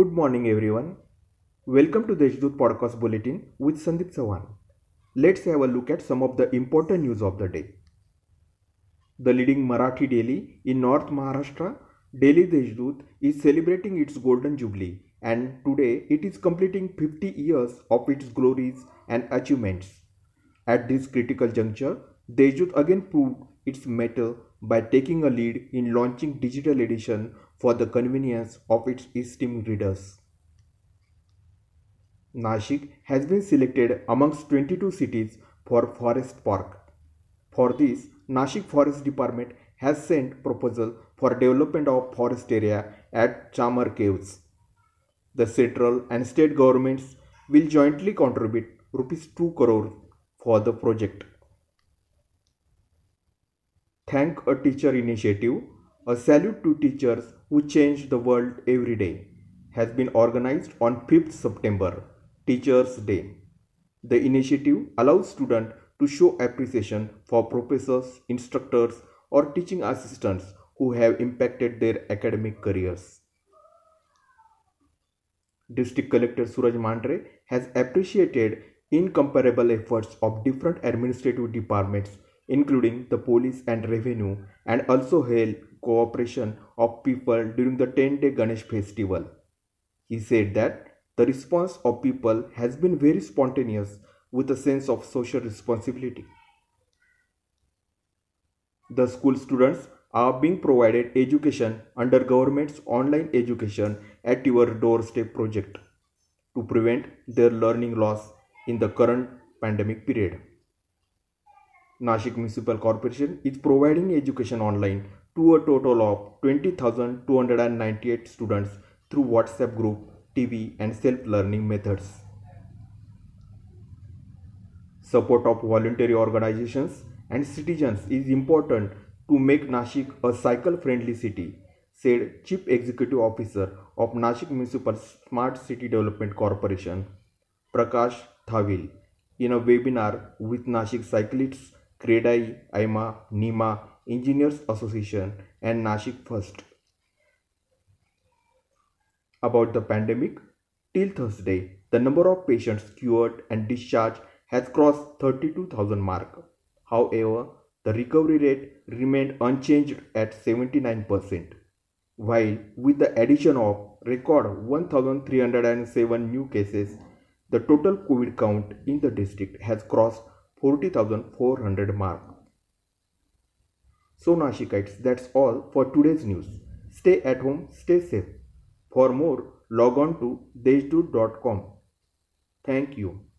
Good morning, everyone. Welcome to the Podcast Bulletin with Sandeep Sawan. Let's have a look at some of the important news of the day. The leading Marathi daily in North Maharashtra, Daily Deshdoot, is celebrating its golden jubilee, and today it is completing 50 years of its glories and achievements. At this critical juncture, Deshdoot again proved its mettle by taking a lead in launching digital edition for the convenience of its esteemed readers. Nashik has been selected amongst 22 cities for Forest Park. For this, Nashik Forest Department has sent proposal for development of forest area at Chamar Caves. The central and state governments will jointly contribute rupees 2 crore for the project. Thank a Teacher initiative, a salute to teachers who change the world every day, has been organized on 5th September, Teachers' Day. The initiative allows students to show appreciation for professors, instructors, or teaching assistants who have impacted their academic careers. District Collector Suraj Mandhare has appreciated incomparable efforts of different administrative departments including the police and revenue, and also hailed cooperation of people during the 10-day Ganesh festival. He said that the response of people has been very spontaneous with a sense of social responsibility. The school students are being provided education under government's online education at your doorstep project to prevent their learning loss in the current pandemic period. Nashik Municipal Corporation is providing education online to a total of 20,298 students through WhatsApp group, TV and self-learning methods. Support of voluntary organizations and citizens is important to make Nashik a cycle-friendly city, said Chief Executive Officer of Nashik Municipal Smart City Development Corporation, Prakash Thavil, in a webinar with Nashik cyclists Credai, IMA, NIMA, Engineers Association and Nashik First. About the pandemic, till Thursday, the number of patients cured and discharged has crossed 32,000 mark. However, the recovery rate remained unchanged at 79%, while with the addition of record 1,307 new cases, the total COVID count in the district has crossed 40,400 mark. So Nashikites, that's all for today's news. Stay at home, stay safe. For more, log on to deshdoot.com. Thank you.